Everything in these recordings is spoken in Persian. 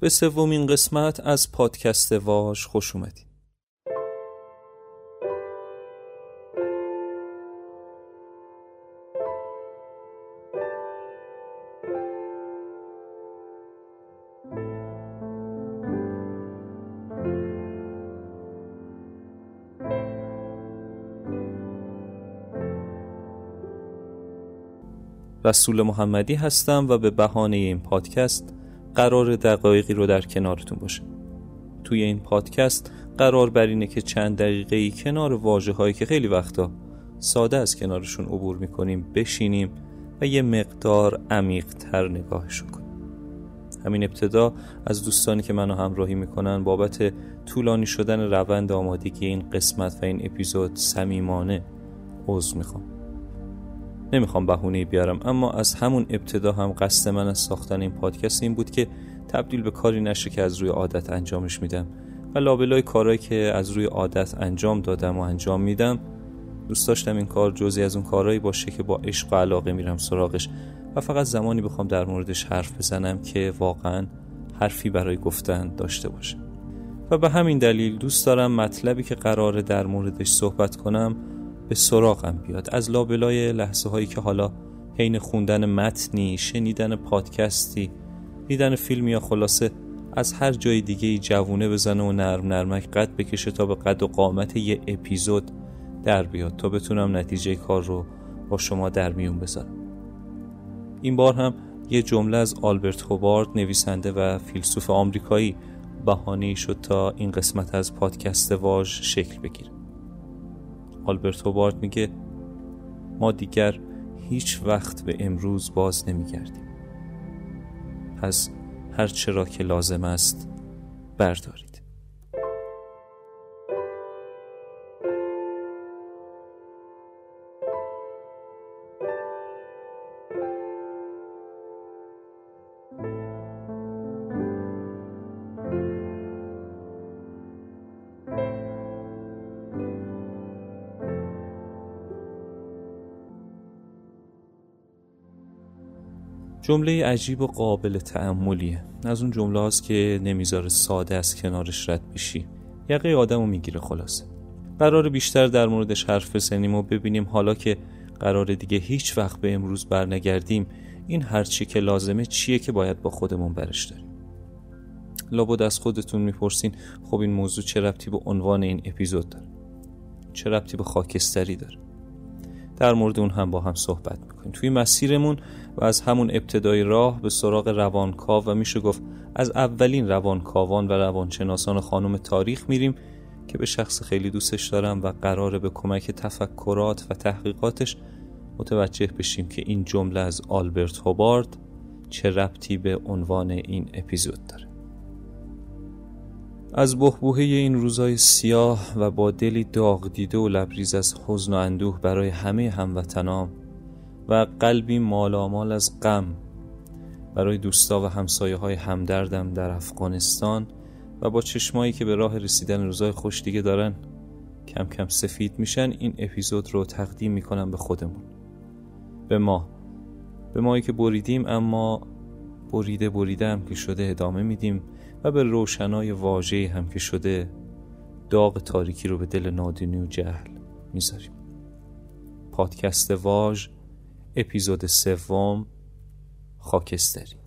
به سومین قسمت از پادکست واژ خوش اومدید. رسول محمدی هستم و به بهانه این پادکست قرار دقایقی رو در کنارتون باشه. توی این پادکست قرار بر اینه که چند دقیقه ای کنار واجه هایی که خیلی وقتا ساده از کنارشون عبور می‌کنیم بشینیم و یه مقدار عمیق تر نگاهشون کنیم. همین ابتدا از دوستانی که منو همراهی می‌کنن بابت طولانی شدن روند آمادگی این قسمت و این اپیزود صمیمانه عذر می‌خوام. نمی‌خوام بهونه بیارم اما از همون ابتدا هم قصد من از ساختن این پادکست این بود که تبدیل به کاری نشه که از روی عادت انجامش میدم. و لابلای کارهایی که از روی عادت انجام دادم و انجام میدم دوست داشتم این کار جزی از اون کارهایی باشه که با عشق و علاقه میرم سراغش. و فقط زمانی بخوام در موردش حرف بزنم که واقعا حرفی برای گفتن داشته باشه. و به همین دلیل دوست دارم مطلبی که قراره در موردش صحبت کنم به سراغم بیاد. از لابلای لحظه هایی که حالا حین خوندن متنی شنیدن پادکستی دیدن فیلم یا خلاصه از هر جای دیگه ای جوونه بزنه و نرم نرمک قد بکشه تا به قد و قامت یه اپیزود در بیاد تا بتونم نتیجه کار رو با شما در میون بذارم. این بار هم یه جمله از آلبرت هوبارد نویسنده و فیلسوف آمریکایی بهانه شد تا این قسمت از پادکست واژ شکل بگیره. آلبرت هوبارد میگه ما دیگر هیچ وقت به امروز باز نمیگردیم. پس هر چرا که لازم است بردارید جمله عجیب و قابل تعملیه از اون جمله هاست که نمی‌ذاره ساده از کنارش رد بشی. یقه آدم می‌گیره خلاصه. قرار بیشتر در موردش حرف بزنیم و ببینیم حالا که قرار دیگه هیچ وقت به امروز برنگردیم این هرچی که لازمه چیه که باید با خودمون برش داریم؟ لابد از خودتون می‌پرسین خب این موضوع چه ربطی به عنوان این اپیزود داره؟ چه ربطی به خاکستری داره؟ در مورد اون هم با هم صحبت می‌کنیم. توی مسیرمون و از همون ابتدای راه به سراغ روانکاو و میشه گفت از اولین روانکاوان و روانشناسان خانم تاریخ میریم که به شخص خیلی دوستش دارم و قراره به کمک تفکرات و تحقیقاتش متوجه بشیم که این جمله از آلبرت هوبارد چه ربطی به عنوان این اپیزود داره. از بهبوهه این روزای سیاه و با دلی داغ دیده و لبریز از حزن و اندوه برای همه هموطنام و قلبی مالامال از غم برای دوستا و همسایه های همدردم در افغانستان و با چشمایی که به راه رسیدن روزای خوش دیگه دارن کم کم سفید میشن این اپیزود رو تقدیم می‌کنم به خودمون. به ما. به مایی که بریدیم اما بریده بریده هم که شده ادامه میدیم. و به روشنای واژه‌ای هم که شده داغ تاریکی رو به دل نادینی و جهل می‌ذاریم. پادکست واژ اپیزود سوم خاکستری.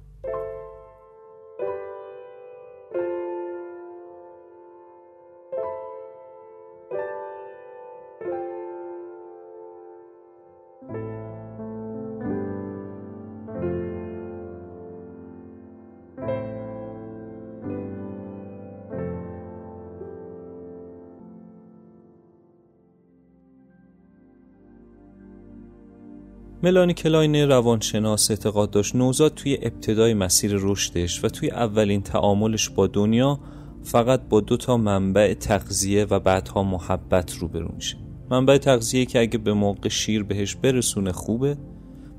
ملانی کلاین روانشناس اعتقاد داشت نوزاد توی ابتدای مسیر رشدش و توی اولین تعاملش با دنیا فقط با دو تا منبع تغذیه و بعدها محبت روبرو میشه. منبع تغذیه که اگه به موقع شیر بهش برسونه خوبه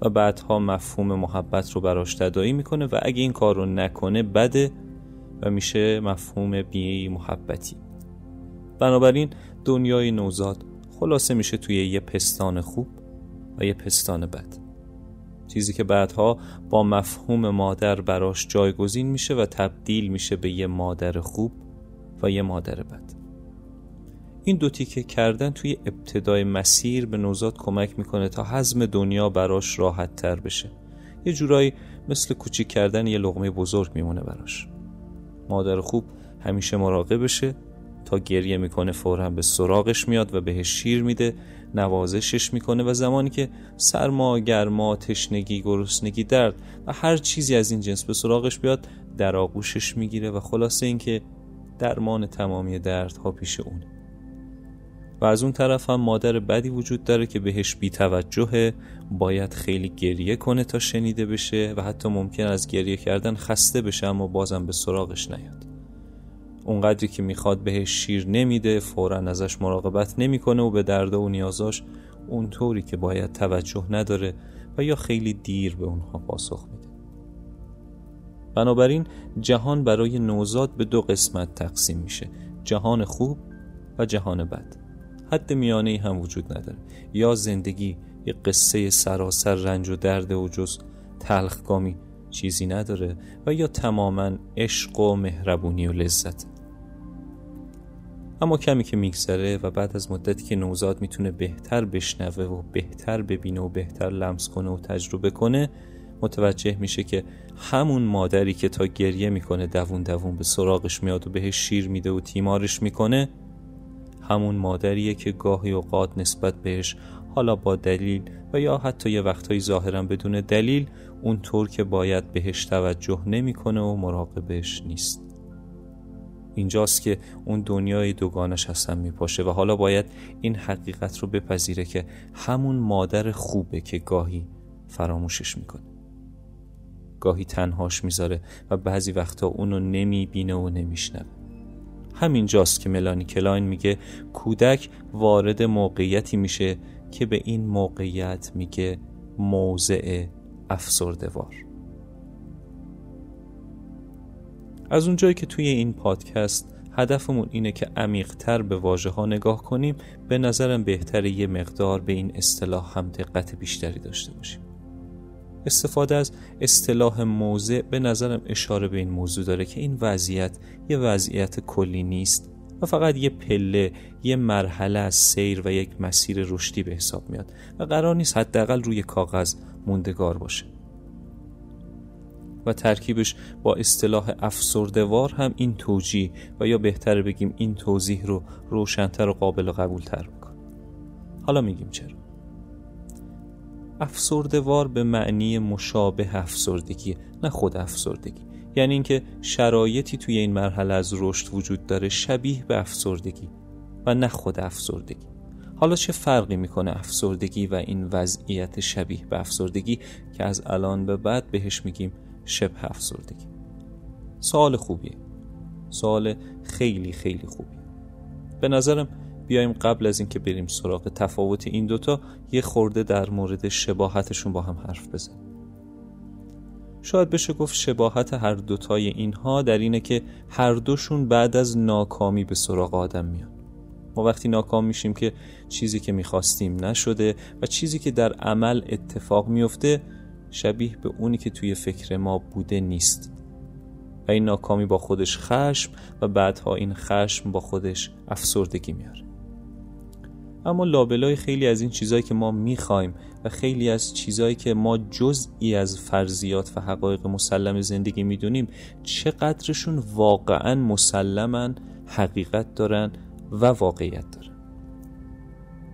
و بعدها مفهوم محبت رو براش تدایی می‌کنه و اگه این کار رو نکنه بده و میشه مفهوم بی محبتی. بنابراین دنیای نوزاد خلاصه میشه توی یه پستان خوب. و یه پستان بد. چیزی که بعدها با مفهوم مادر براش جایگزین میشه و تبدیل میشه به یه مادر خوب و یه مادر بد. این دو تیکه کردن توی ابتدای مسیر به نوزاد کمک می‌کنه تا حزم دنیا براش راحت تر بشه. یه جورایی مثل کوچیک کردن یه لغمه بزرگ میمونه براش. مادر خوب همیشه مراقبشه تا گریه می‌کنه فورا به سراغش میاد و بهش شیر میده نوازشش می‌کنه و زمانی که سرما گرما تشنگی گرسنگی درد و هر چیزی از این جنس به سراغش بیاد در آغوشش می‌گیره و خلاصه اینکه درمان تمامی دردها پیش اونه. و از اون طرف هم مادر بدی وجود داره که بهش بیتوجهه باید خیلی گریه کنه تا شنیده بشه و حتی ممکن از گریه کردن خسته بشه اما بازم به سراغش نیاد. اونقدری که می‌خواد بهش شیر نمیده فورا ازش مراقبت نمی‌کنه و به درد و نیازاش اونطوری که باید توجه نداره و یا خیلی دیر به اونها پاسخ میده. بنابراین جهان برای نوزاد به دو قسمت تقسیم میشه جهان خوب و جهان بد. حد میانه ای هم وجود نداره. یا زندگی یه قصه سراسر رنج و درد و جز تلخگامی چیزی نداره و یا تماما عشق و مهربونی و لذت. اما کمی که میگذره و بعد از مدتی که نوزاد می‌تونه بهتر بشنوه و بهتر ببینه و بهتر لمس کنه و تجربه کنه متوجه میشه که همون مادری که تا گریه می‌کنه دوون دوون به سراغش میاد و بهش شیر میده و تیمارش می‌کنه همون مادریه که گاهی اوقات نسبت بهش حالا با دلیل و یا حتی یه وقتهایی ظاهرا بدون دلیل اونطور که باید بهش توجه نمی‌کنه و مراقبش نیست. اینجاست که اون دنیای دوگانش هستن میپاشه و حالا باید این حقیقت رو بپذیره که همون مادر خوبه که گاهی فراموشش می‌کنه. گاهی تنهاش می‌ذاره و بعضی وقتا اونو نمی‌بینه و نمیشنوه. همینجاست که ملانی کلاین میگه کودک وارد موقعیتی میشه که به این موقعیت میگه موضع افسردوار از اونجایی که توی این پادکست هدفمون اینه که عمیقتر به واژه ها نگاه کنیم به نظرم بهتر یه مقدار به این اصطلاح هم دقت بیشتری داشته باشیم. استفاده از اصطلاح موضع به نظرم اشاره به این موضوع داره که این وضعیت یه وضعیت کلی نیست و فقط یه پله یه مرحله از سیر و یک مسیر رشدی به حساب میاد و قرار نیست حداقل روی کاغذ موندگار باشه. و ترکیبش با اصطلاح افسردوار هم این توجیه و یا بهتر بگیم این توضیح رو روشنتر و قابل قبول تر میکن حالا میگیم چرا؟ افسردوار به معنی مشابه افسردگی نه خود افسردگی. یعنی اینکه شرایطی توی این مرحله از رشد وجود داره شبیه به افسردگی و نه خود افسردگی. حالا چه فرقی می‌کنه افسردگی و این وضعیت شبیه به افسردگی که از الان به بعد بهش میگیم شبه افسردگی. سوال خوبیه. سوال خیلی خیلی خوبیه. به نظرم بیایم قبل از اینکه بریم سراغ تفاوت این دوتا یه خورده در مورد شباهتشون با هم حرف بزنیم. شاید بشه گفت شباهت هر دوتای اینها در اینه که هر دوشون بعد از ناکامی به سراغ آدم میان. ما وقتی ناکام میشیم که چیزی که می‌خواستیم نشده و چیزی که در عمل اتفاق میفته شبیه به اونی که توی فکر ما بوده نیست. و این ناکامی با خودش خشم و بعدها این خشم با خودش افسردگی میاره. اما لابلای خیلی از این چیزهایی که ما می‌خوایم و خیلی از چیزهایی که ما جزئی از فرضیات و حقایق مسلم زندگی می‌دونیم چقدرشون واقعا مسلمن حقیقت دارن و واقعیت دارن.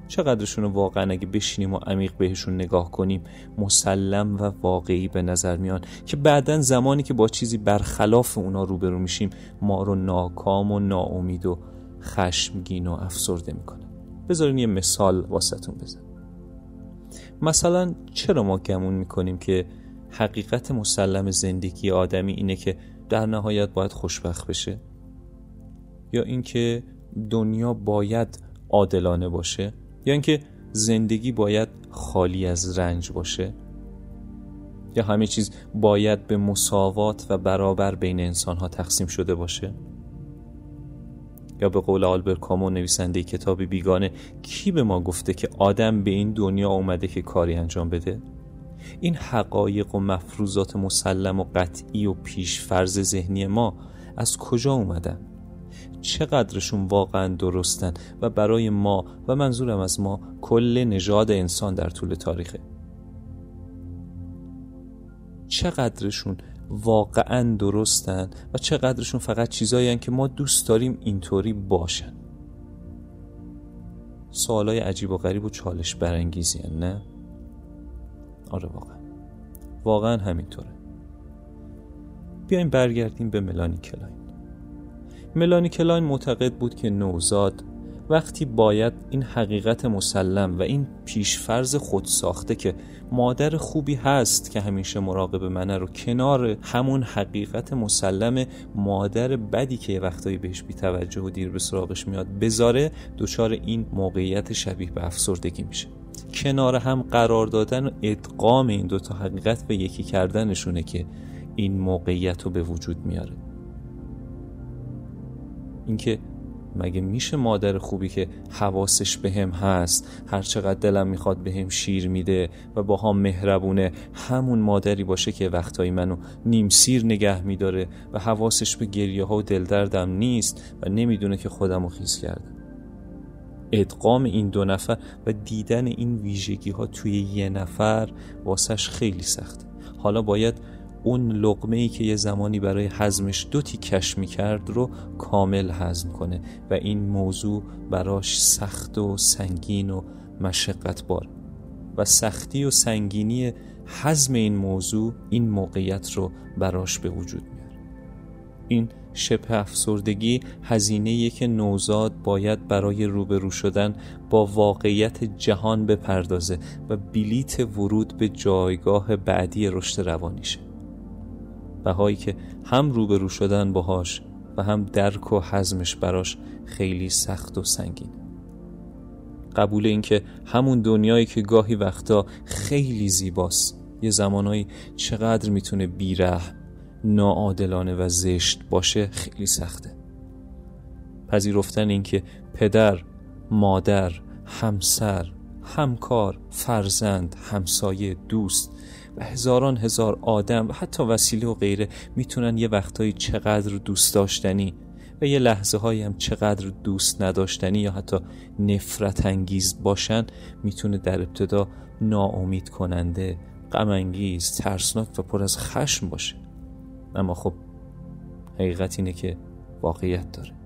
چقدرشون رو واقعا اگه بشینیم و عمیق بهشون نگاه کنیم مسلم و واقعی به نظر میان که بعدا زمانی که با چیزی برخلاف اونا روبرو میشیم ما رو ناکام و ناامید و خشمگین و افسرده می‌کنه. بذارین یه مثال واسهتون بزن مثلا چرا ما گمون می‌کنیم که حقیقت مسلم زندگی آدمی اینه که در نهایت باید خوشبخت بشه؟ یا اینکه دنیا باید عادلانه باشه؟ یا اینکه زندگی باید خالی از رنج باشه یا همه چیز باید به مساوات و برابر بین انسان ها تقسیم شده باشه؟ یا به قول آلبر کامو نویسنده کتاب بیگانه کی به ما گفته که آدم به این دنیا اومده که کاری انجام بده؟ این حقایق و مفروضات مسلم و قطعی و پیش فرض ذهنی ما از کجا اومدن؟ چقدرشون واقعا درستن و برای ما و منظورم از ما کل نژاد انسان در طول تاریخه. چقدرشون واقعا درستن و چقدرشون فقط چیزایی که ما دوست داریم اینطوری باشن. سوالای عجیب و غریب و چالش برانگیزی نه؟ آره واقعا. واقعا همینطوره. بیایم برگردیم به ملانی کلاین ملانی کلاین معتقد بود که نوزاد وقتی باید این حقیقت مسلم و این پیش‌فرض خود ساخته که مادر خوبی هست که همیشه مراقب منه رو کنار همون حقیقت مسلم مادر بدی که یه وقتایی بهش بیتوجه و دیر به سراغش میاد بذاره دچار این موقعیت شبیه به افسردگی میشه. کنار هم قرار دادن و ادغام این دوتا حقیقت به یکی کردنشونه که این موقعیت رو به وجود میاره. اینکه مگه میشه مادر خوبی که حواسش به هم هست هر چقدر دلم می‌خواد به هم شیر میده و با هم مهربونه همون مادری باشه که وقتایی منو نیم سیر نگه میداره و حواسش به گریه ها و دلدردم نیست و نمی‌دونه که خودم رو خیز کرده ادغام این دو نفر و دیدن این ویژگی ها توی یه نفر واسش خیلی سخته. حالا باید اون لقمه ای که یه زمانی برای حزمش دو تیکش می‌کرد رو کامل حزم کنه و این موضوع براش سخت و سنگین و مشقت بار و سختی و سنگینی حزم این موضوع این موقعیت رو براش به وجود میاره. این شبه افسردگی هزینه که نوزاد باید برای روبرو شدن با واقعیت جهان بپردازه و بلیت ورود به جایگاه بعدی رشد روانیشه بهایی که هم روبرو شدن باهاش و هم درک و حزمش براش خیلی سخت و سنگین. قبول اینکه همون دنیایی که گاهی وقتا خیلی زیباست یه زمانایی چقدر می‌تونه بیره ناعادلانه و زشت باشه خیلی سخته. پذیرفتن اینکه پدر مادر همسر همکار فرزند همسایه دوست هزاران هزار آدم و حتی وسیله و غیره می‌تونن یه وقتایی چقدر دوست داشتنی و یه لحظه هایی هم چقدر دوست نداشتنی یا حتی نفرت انگیز باشن می‌تونه در ابتدا ناامید کننده غم انگیز ترسناک و پر از خشم باشه. اما خب حقیقت اینه که واقعیت داره.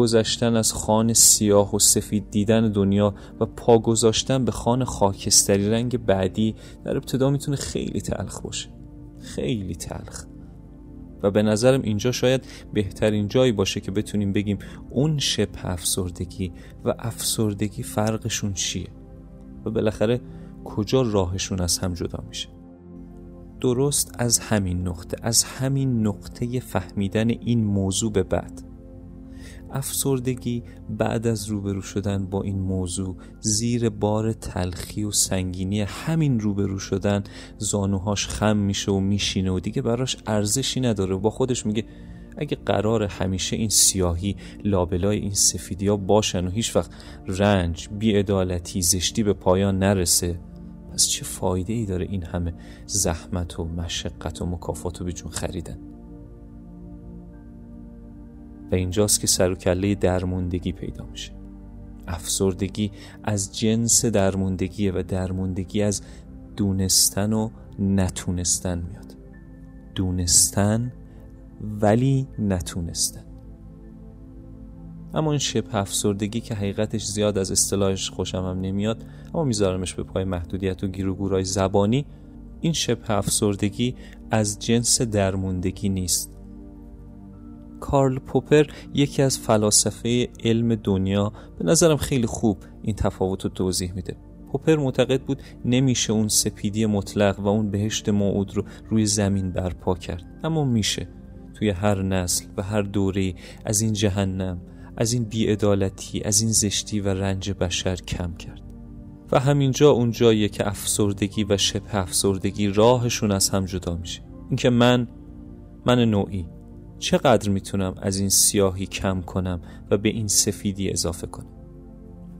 گذشتن از خان سیاه و سفید دیدن دنیا و پا گذاشتن به خان خاکستری رنگ بعدی در ابتدا می‌تونه خیلی تلخ باشه. خیلی تلخ. و به نظرم اینجا شاید بهترین جایی باشه که بتونیم بگیم اون شبه افسردگی و افسردگی فرقشون چیه و بالاخره کجا راهشون از هم جدا میشه. درست از همین نقطه از همین نقطه فهمیدن این موضوع به بعد. افسردگی بعد از روبرو شدن با این موضوع زیر بار تلخی و سنگینی همین روبرو شدن زانوهاش خم میشه و میشینه و دیگه براش ارزشی نداره. با خودش میگه اگه قرار همیشه این سیاهی لابلای این سفیدی ها باشن و هیچ وقت رنج بیعدالتی زشتی به پایان نرسه پس چه فایده ای داره این همه زحمت و مشقت و مکافات و بیجون خریدن؟ و اینجاست که سر و کله درموندگی پیدا میشه. افسردگی از جنس درموندگیه و درموندگی از دونستن و نتونستن میاد. دونستن ولی نتونستن. اما این شبه افسردگی که حقیقتش زیاد از اصطلاحش خوشم هم نمیاد اما میذارمش به پای محدودیت و گیر و زبانی این شبه افسردگی از جنس درموندگی نیست. کارل پوپر یکی از فلاسفه علم دنیا. به نظرم خیلی خوب این تفاوت رو توضیح میده. پوپر معتقد بود نمیشه اون سپیدی مطلق و اون بهشت موعود رو روی زمین برپا کرد. اما میشه. توی هر نسل و هر دوره از این جهنم از این بیعدالتی از این زشتی و رنج بشر کم کرد. و همینجا اون جاییه که افسردگی و شبه افسردگی راهشون از هم جدا میشه. اینکه من من نوعی چقدر می‌تونم از این سیاهی کم کنم و به این سفیدی اضافه کنم؟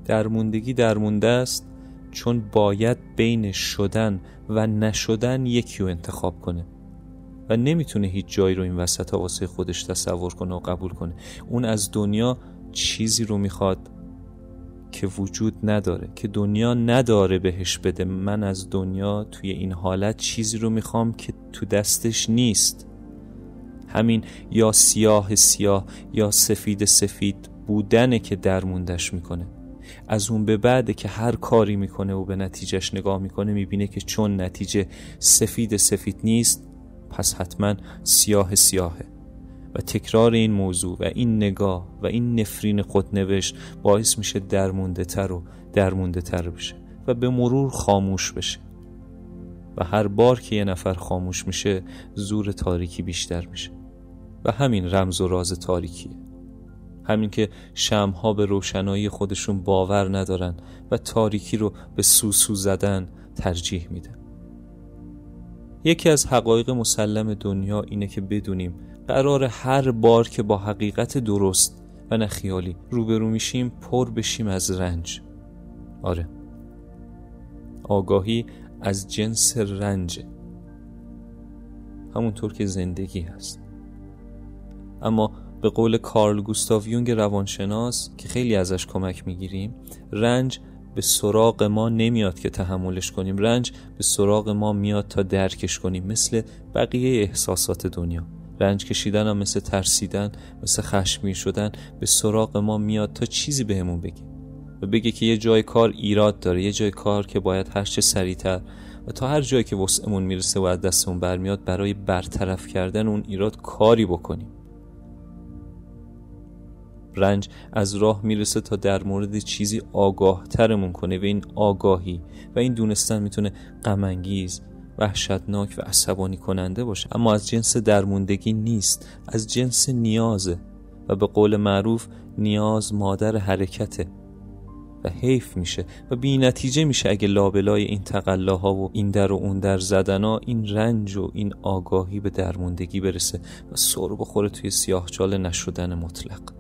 درموندگی درمونده است چون باید بین شدن و نشدن یکی رو انتخاب کنه و نمی‌تونه هیچ جایی رو این وسط واسه خودش تصور کنه و قبول کنه. اون از دنیا چیزی رو می‌خواد که وجود نداره که دنیا نداره بهش بده. من از دنیا توی این حالت چیزی رو می‌خوام که تو دستش نیست. همین یا سیاه سیاه یا سفید سفید بودنه که درموندش می‌کنه. از اون به بعد که هر کاری می‌کنه و به نتیجهش نگاه می‌کنه می‌بینه که چون نتیجه سفید سفید نیست پس حتما سیاه سیاهه. و تکرار این موضوع و این نگاه و این نفرین خودنوشت باعث میشه درمونده تر و درمونده تر بشه و به مرور خاموش بشه. و هر بار که یه نفر خاموش میشه زور تاریکی بیشتر میشه. و همین رمز و راز تاریکیه. همین که شمها به روشنایی خودشون باور ندارن و تاریکی رو به سوسو زدن ترجیح میدن. یکی از حقایق مسلم دنیا اینه که بدونیم قرار هر بار که با حقیقت درست و نه خیالی روبرو میشیم پر بشیم از رنج. آره. آگاهی از جنس رنج همونطور که زندگی هست. اما به قول کارل گوستاو یونگ روانشناس که خیلی ازش کمک می‌گیریم رنج به سراغ ما نمیاد که تحملش کنیم. رنج به سراغ ما میاد تا درکش کنیم مثل بقیه احساسات دنیا. رنج کشیدن هم مثل ترسیدن مثل خشمگین شدن به سراغ ما میاد تا چیزی بهمون بگه و بگه که یه جای کار ایراد داره یه جای کار که باید هر چه سریعتر و تا هر جایی که وسعمون می‌رسه و از دستمون برمیاد برای برطرف کردن اون ایراد کاری بکنیم. رنج از راه می‌رسه تا در مورد چیزی آگاه ترمون کنه و این آگاهی و این دونستن می‌تونه غمانگیز وحشتناک و عصبانی کننده باشه. اما از جنس درموندگی نیست از جنس نیازه و به قول معروف نیاز مادر حرکته و حیف میشه و بی نتیجه میشه اگه لابلای این تقلاها و این در و اون در زدنا این رنج و این آگاهی به درموندگی برسه و سر بخوره توی سیاهچال نشدن مطلق.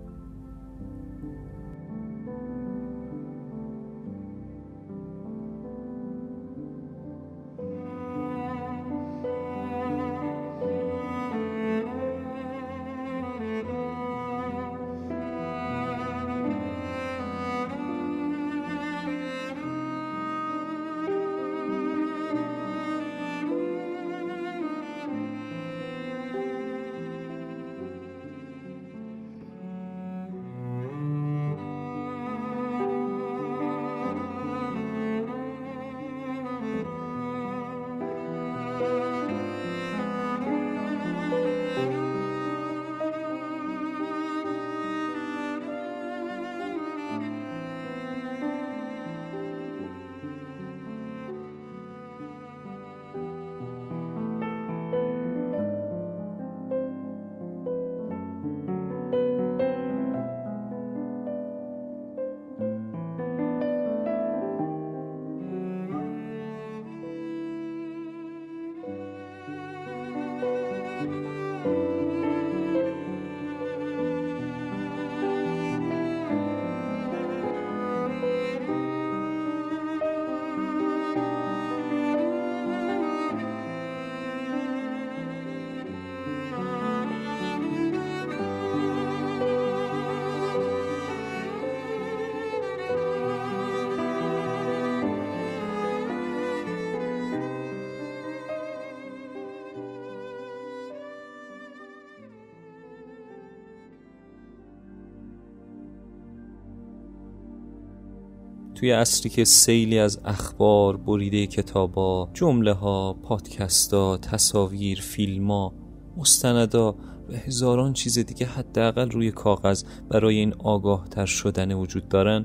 توی عصری که سیلی از اخبار بریده کتابا جمله ها پادکستا تصاویر فیلما مستندا و هزاران چیز دیگه حداقل روی کاغذ برای این آگاه تر شدن وجود دارن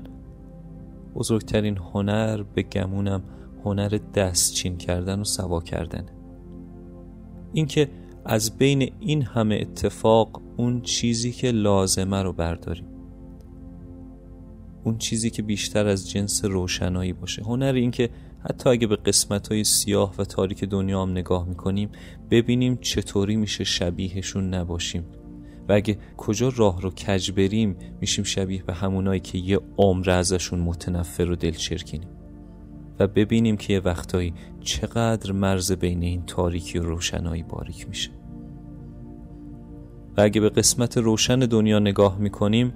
بزرگترین هنر به گمونم هنر دستچین کردن و سوا کردن اینکه از بین این همه اتفاق اون چیزی که لازمه رو برداریم. اون چیزی که بیشتر از جنس روشنایی باشه. هنر این که حتی اگه به قسمت های سیاه و تاریک دنیا هم نگاه می‌کنیم ببینیم چطوری میشه شبیهشون نباشیم. و اگه کجا راه رو کج بریم میشیم شبیه به همونایی که یه عمر ازشون متنفر و دلچرکینیم. و ببینیم که یه وقتایی چقدر مرز بین این تاریکی و روشنایی باریک میشه. و اگه به قسمت روشن دنیا نگاه می‌کنیم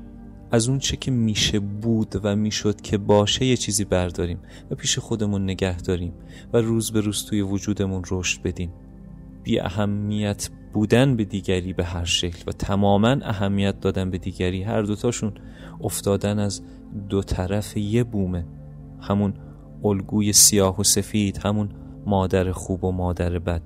از اون چه که میشه بود و می‌شد که باشه یه چیزی برداریم و پیش خودمون نگه داریم و روز به روز توی وجودمون رشد بدیم. بی اهمیت بودن به دیگری به هر شکل و تماما اهمیت دادن به دیگری هر دوتاشون افتادن از دو طرف یه بومه. همون الگوی سیاه و سفید همون مادر خوب و مادر بد.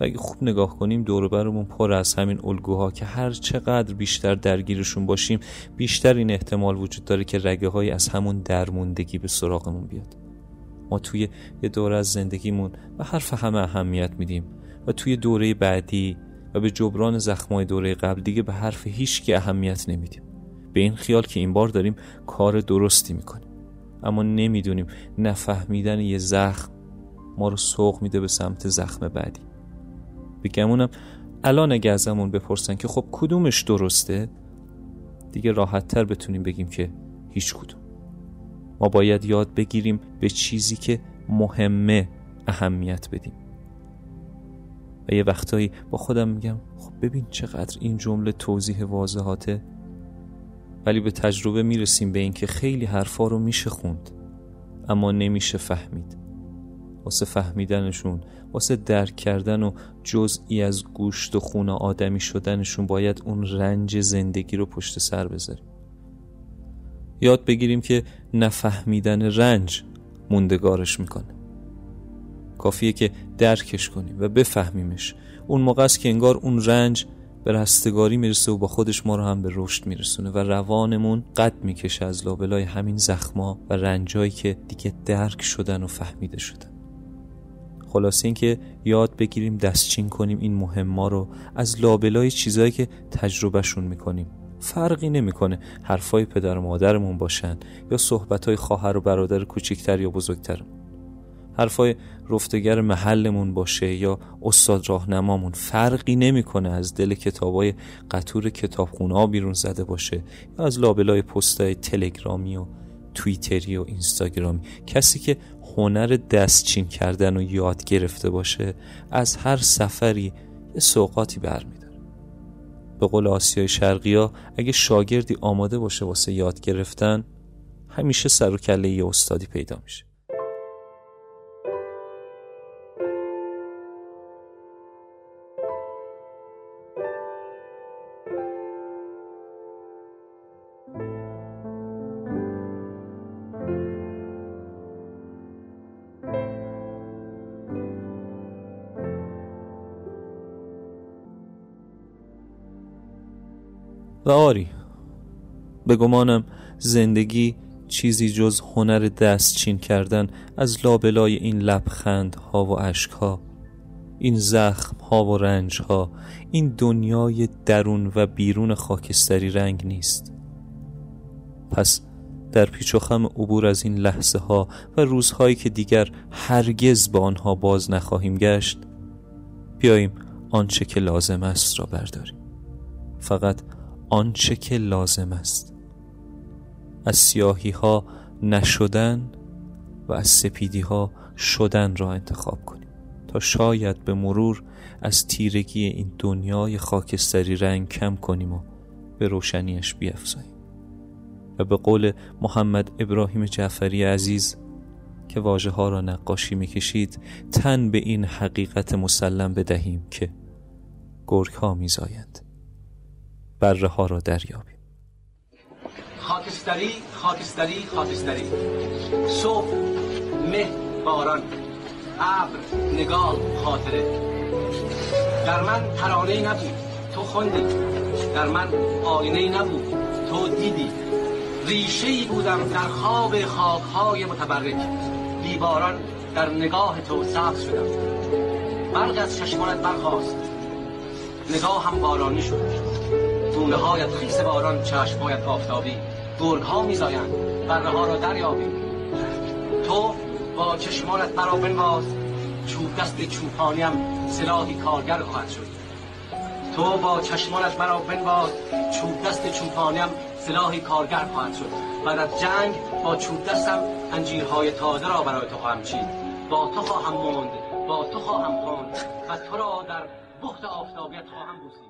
و اگه خوب نگاه کنیم دور برمون پر از همین الگوها که هر چقدر بیشتر درگیرشون باشیم بیشتر این احتمال وجود داره که رگه های از همون درموندگی به سراغمون بیاد. ما توی یه دوره از زندگیمون و حرف همه اهمیت میدیم و توی دوره بعدی و به جبران زخمای دوره قبل دیگه به حرف هیچ که اهمیت نمیدیم. به این خیال که این بار داریم کار درستی می‌کنیم. اما نمی‌دونیم نفهمیدن یه زخم ما رو سوق میده به سمت زخم بعدی. بگمونم. الان اگه ازمون بپرسن که خب کدومش درسته؟ دیگه راحت تر بتونیم بگیم که هیچ کدوم. ما باید یاد بگیریم به چیزی که مهمه اهمیت بدیم. و یه وقتایی با خودم میگم خب ببین چقدر این جمله توضیح واضحاته. ولی به تجربه می‌رسیم به اینکه خیلی حرفا رو میشه خوند اما نمیشه فهمید. واسه فهمیدنشون واسه درک کردن و جزئی از گوشت و خون آدمی شدنشون باید اون رنج زندگی رو پشت سر بذاریم. یاد بگیریم که نفهمیدن رنج موندگارش می‌کنه. کافیه که درکش کنیم و بفهمیمش. اون موقع است که انگار اون رنج به رستگاری می‌رسه و با خودش ما رو هم به رشد میرسونه و روانمون قد می‌کشه از لابلای همین زخما و رنجایی که دیگه درک شدن و فهمیده شدن. خلاصه اینکه یاد بگیریم دستچین کنیم این مهما رو از لابلای چیزایی که تجربهشون می‌کنیم. فرقی نمی‌کنه حرفای پدر و مادرمون باشن یا صحبتهای خواهر و برادر کوچکتر یا بزرگترمون حرفای رفتگر محلمون باشه یا استاد راهنمامون فرقی نمی‌کنه از دل کتابای قطور کتابخونه بیرون زده باشه یا از لابلای پستای تلگرامی و توییتری و اینستاگرامی. کسی که هنر دستچین کردن و یاد گرفته باشه از هر سفری یه سوقاتی برمیداره. به قول آسیای شرقی ها اگه شاگردی آماده باشه واسه یاد گرفتن همیشه سر و کله یه استادی پیدا میشه. و آری به گمانم زندگی چیزی جز هنر دستچین کردن از لابلای این لبخند ها و عشق ها این زخم ها و رنج ها این دنیای درون و بیرون خاکستری رنگ نیست. پس در پیچ و خم عبور از این لحظه ها و روزهایی که دیگر هرگز با آنها باز نخواهیم گشت بیاییم آنچه که لازم است را برداریم. فقط آنچه که لازم است. از سیاهی ها نشدن و از سپیدی ها شدن را انتخاب کنیم تا شاید به مرور از تیرگی این دنیای خاکستری رنگ کم کنیم و به روشنیش بیافزاییم. و به قول محمد ابراهیم جعفری عزیز که واژه ها را نقاشی می‌کشید تن به این حقیقت مسلم بدهیم که گرگ ها میزایند. بره ها را دریابیم. خاکستری خاکستری خاکستری. صبح مه باران. ابر نگاه خاطره. در من ترانه نبود. تو خوندی. در من آینه نبود. تو دیدی. ریشه ای بودم در خواب خاکهای متبرک. بیباران در نگاه تو سبز شدم. برق از چشمانت برخواست نگاه هم بارانی شد. دونه هایت خیس باران چشمهایت آفتابی. گرگ ها میزایند بره ها را دریابی. تو با چشمانت برا بنواز. چوب دست چوپانیم سلاحی کارگر خواهد شد. تو با چشمانت مرا بنواز. چوب دست چوپانیم سلاحی کارگر خواهد شد. بعد از جنگ با چوب دستم انجیرهای تازه را برای تو خواهم چید. با تو خواهم موند با تو خواهم خواند و تو را در بخت آفتابیت خواهم بوسید.